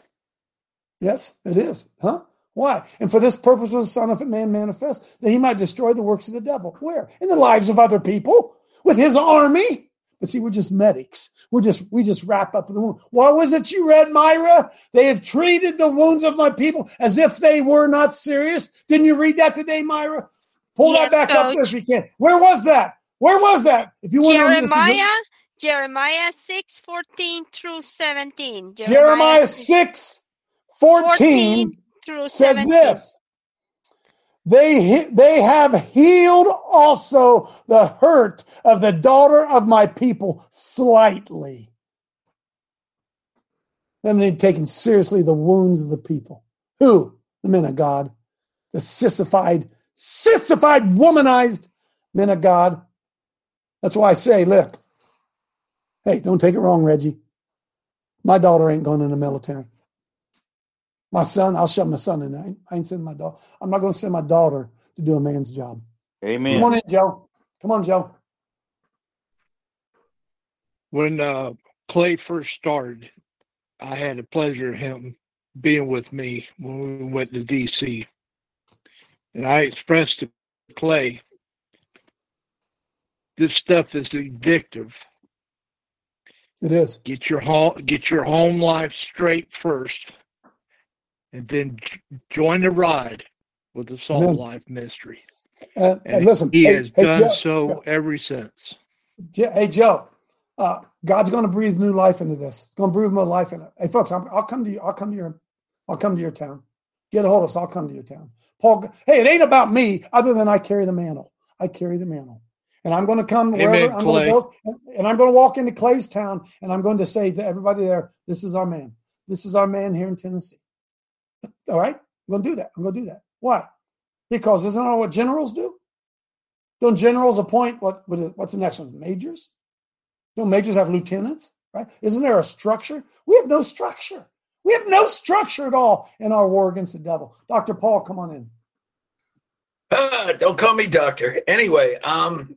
Yes, it is. Huh? Why? And for this purpose was the Son of Man manifest, that he might destroy the works of the devil. Where? In the lives of other people, with his army. But see, we're just medics. We're just we just wrap up the wound. What was it you read, Myra? They have treated the wounds of my people as if they were not serious. Didn't you read that today, Myra? Pull Yes, that back up there if you can. Where was that? Where was that? If you want to read this Jeremiah, Jeremiah 6, 14 through 17. Jeremiah 6 14 through says 17. this they, they have healed also the hurt of the daughter of my people slightly. Them they've taken seriously the wounds of the people. Who? The men of God. The sissified, sissified, womanized men of God. That's why I say, look, hey, don't take it wrong, Reggie. My daughter ain't going in the military. My son, I'll shove my son in there. I ain't- I ain't sending my daughter. I'm not going to send my daughter to do a man's job. Amen. Come on in, Joe. Come on, Joe. when uh, Clay first started, I had the pleasure of him being with me when we went to DC, and I expressed to Clay, "This stuff is addictive. It is. Get your home, get your home life straight first, and then j- join the ride with the Salt Amen. Life Ministry." And, And and listen, he hey, has hey, done Joe, so ever since. Hey, Joe. Uh, God's going to breathe new life into this. It's going to breathe more life in it. Hey, folks, I'm, I'll come to you. I'll come to your. I'll come to your town. Get a hold of us. I'll come to your town. Paul. Hey, it ain't about me. Other than I carry the mantle. I carry the mantle, and I'm going to come Amen, wherever I'm going Clay. to go, and I'm going to walk into Clay's town, and I'm going to say to everybody there, "This is our man. This is our man here in Tennessee." All right, I'm going to do that. I'm going to do that. Why? Because isn't that what generals do? Don't generals appoint what? What's the next one? Majors? Don't majors have lieutenants? Right? Isn't there a structure? We have no structure. We have no structure at all in our war against the devil. Dr. Paul, come on in. Ah, don't call me doctor. Anyway, um,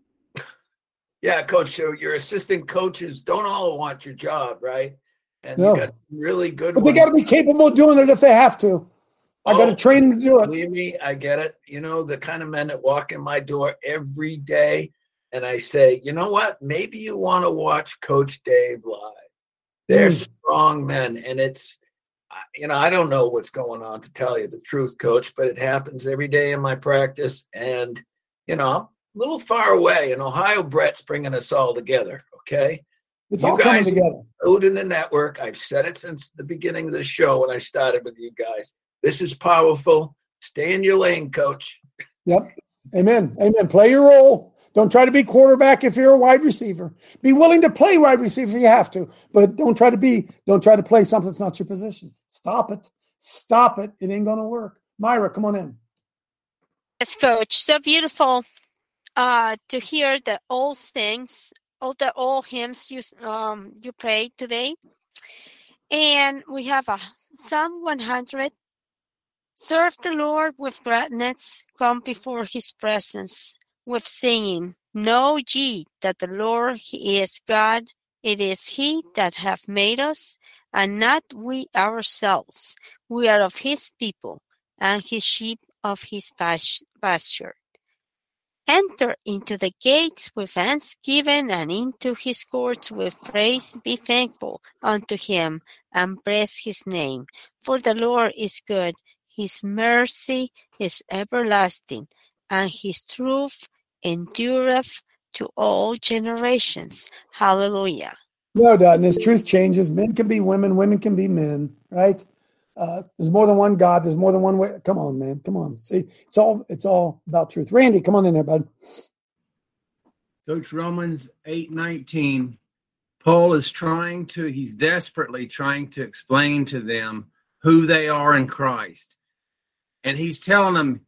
yeah, coach. So your assistant coaches don't all want your job, right? And No. got really good. But they got to be capable of doing it if they have to. I got to Oh, train them to do it. Believe me, I get it. You know, the kind of men that walk in my door every day and I say, you know what? Maybe you want to watch Coach Dave live. They're Mm. strong men. And it's, you know, I don't know what's going on to tell you the truth, coach, but it happens every day in my practice. And, you know, I'm a little far away. And Ohio Brett's bringing us all together. Okay. It's You all coming together. Out in the network. I've said it since the beginning of the show when I started with you guys. This is powerful. Stay in your lane, coach. Yep. Amen. Amen. Play your role. Don't try to be quarterback if you're a wide receiver. Be willing to play wide receiver if you have to, but don't try to be, don't try to play something that's not your position. Stop it. Stop it. It ain't going to work. Myra, come on in. Yes, coach. So beautiful uh, to hear the old things, all the old hymns you um you prayed today. And we have a Psalm 100. Serve the Lord with gladness. Come before His presence with singing. Know ye that the Lord He is God. It is He that hath made us, and not we ourselves. We are of His people, and His sheep of His pasture. Enter into the gates with thanksgiving and into his courts with praise. Be thankful unto him and bless his name. For the Lord is good, his mercy is everlasting, and his truth endureth to all generations. Hallelujah. No, doubt. And as truth changes, men can be women, women can be men, right? Uh, there's more than one God. There's more than one way. Come on, man. Come on. See, it's all it's all about truth. Randy, come on in there, bud. Coach Romans eight nineteen. Paul is trying to. He's desperately trying to explain to them who they are in Christ, and he's telling them,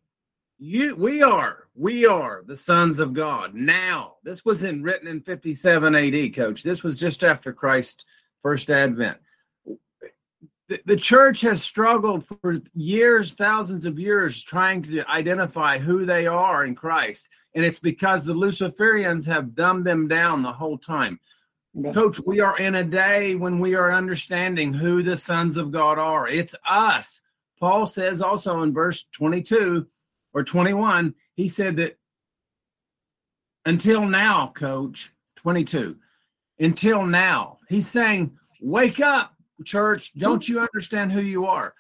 "You, we are, we are the sons of God." Now, this was in written in fifty seven A.D. Coach. This was just after Christ's first advent the, the church has struggled for years, thousands of years, trying to identify who they are in Christ. And it's because the Luciferians have dumbed them down the whole time. Yeah. Coach, we are in a day when we are understanding who the sons of God are. It's us. Paul says also in verse 22 or 21, he said that until now, coach, 22, until now, he's saying, wake up, church. Don't you understand who you are?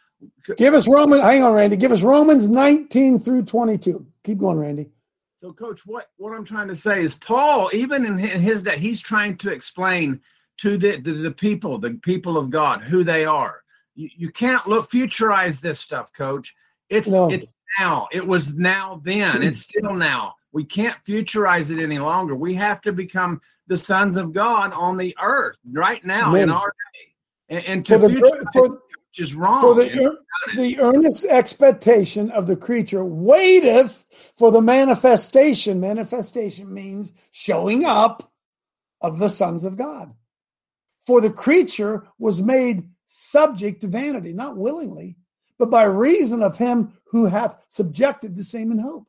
Give us Romans. Hang on, Randy. Give us Romans 19 through 22. Keep going, Randy. So, coach, what, what I'm trying to say is Paul, even in his day, he's trying to explain to the, the, the people, the people of God, who they are. You, you can't look futurize this stuff, coach. It's No. it's now. It was now then. It's still now. We can't futurize it any longer. We have to become the sons of God on the earth right now in our day. And, and to For the, for, is wrong. for the, ear- the earnest expectation of the creature waiteth for the manifestation. Manifestation means showing up of the sons of God. For the creature was made subject to vanity, not willingly, but by reason of him who hath subjected the same in hope.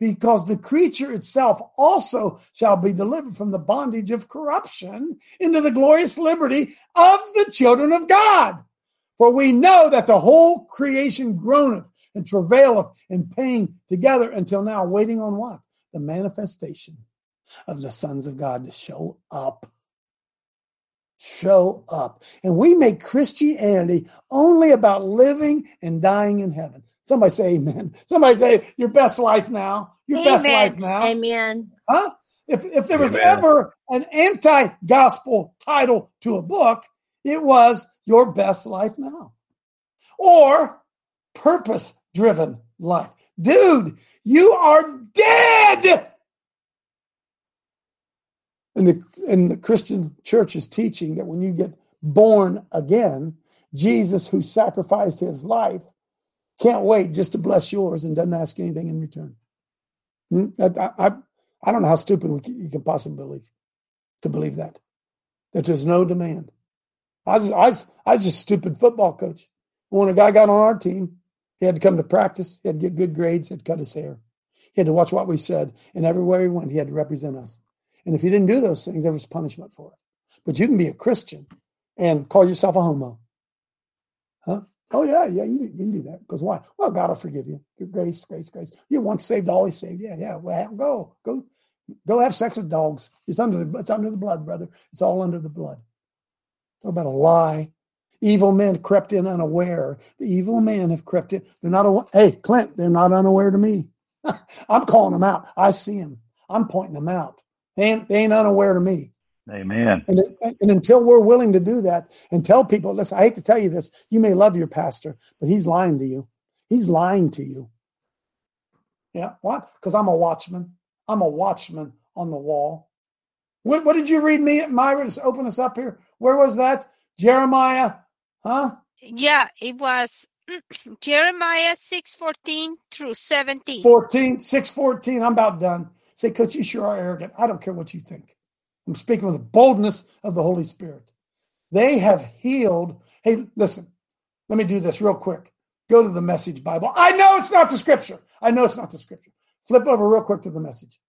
Because the creature itself also shall be delivered from the bondage of corruption into the glorious liberty of the children of God. For we know that the whole creation groaneth and travaileth in pain together until now, waiting on what? The manifestation of the sons of God to show up. Show up. And we make Christianity only about living and dying in heaven. Somebody say amen. Somebody say your best life now. Your best life now. Amen. Huh? If if there was Amen. ever an anti-gospel title to a book, it was Your Best Life Now. Or Purpose Driven Life. Dude, you are dead. And the and the Christian church is teaching that when you get born again, Jesus, who sacrificed his life, can't wait just to bless yours and doesn't ask anything in return. Hmm? I, I, I don't know how stupid we can, you can possibly believe to believe that that there's no demand. I was, I was I was just a stupid football coach. When a guy got on our team, he had to come to practice. He had to get good grades. He had to cut his hair. He had to watch what we said, and everywhere he went, he had to represent us. And if he didn't do those things, there was punishment for it. But you can be a Christian and call yourself a homo. Oh yeah, yeah, you, can do- you can do that. Because why? Well, God will forgive you. Your grace, grace, grace. You're once saved, always saved. Yeah, yeah. Well, go, go, go have sex with dogs. It's under the it's under the blood, brother. It's all under the blood. Talk about a lie. Evil men crept in unaware. The evil men have crept in. They're not. awa- Hey, Clint, they're not unaware to me. I'm calling them out. I see them. I'm pointing them out. They ain't, they ain't unaware to me. Amen. And, and until we're willing to do that and tell people, listen, I hate to tell you this, you may love your pastor, but he's lying to you. He's lying to you. Yeah, what? Because I'm a watchman. I'm a watchman on the wall. What, what did you read me, at Myra, to open us up here? Where was that? Jeremiah, huh? Yeah, it was Jeremiah 6:14 through 17. 14, 614. I'm about done. Say, Coach, you sure are arrogant. I don't care what you think. I'm speaking with the boldness of the Holy Spirit. They have healed. Hey, listen, let me do this real quick. Go to the message Bible. I know it's not the scripture. I know it's not the scripture. Flip over real quick to the message.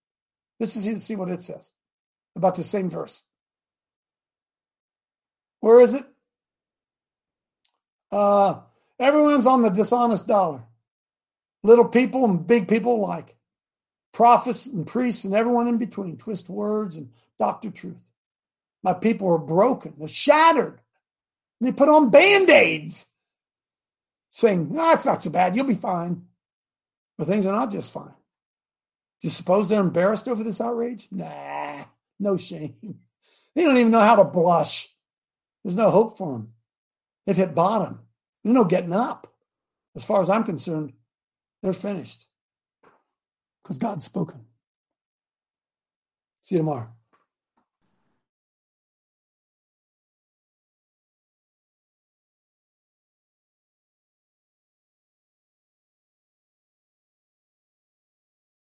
This is to see what it says about the same verse. Where is it? Uh, everyone's on the dishonest dollar. Little people and big people alike. prophets and priests and everyone in between twist words and doctor truth. My people are broken, they're shattered. And they put on band aids saying, no, it's not so bad, you'll be fine. But things are not just fine. Do you suppose they're embarrassed over this outrage? Nah, no shame. They don't even know how to blush. There's no hope for them. They've hit bottom. There's no getting up. As far as I'm concerned, they're finished because God's spoken. See you tomorrow.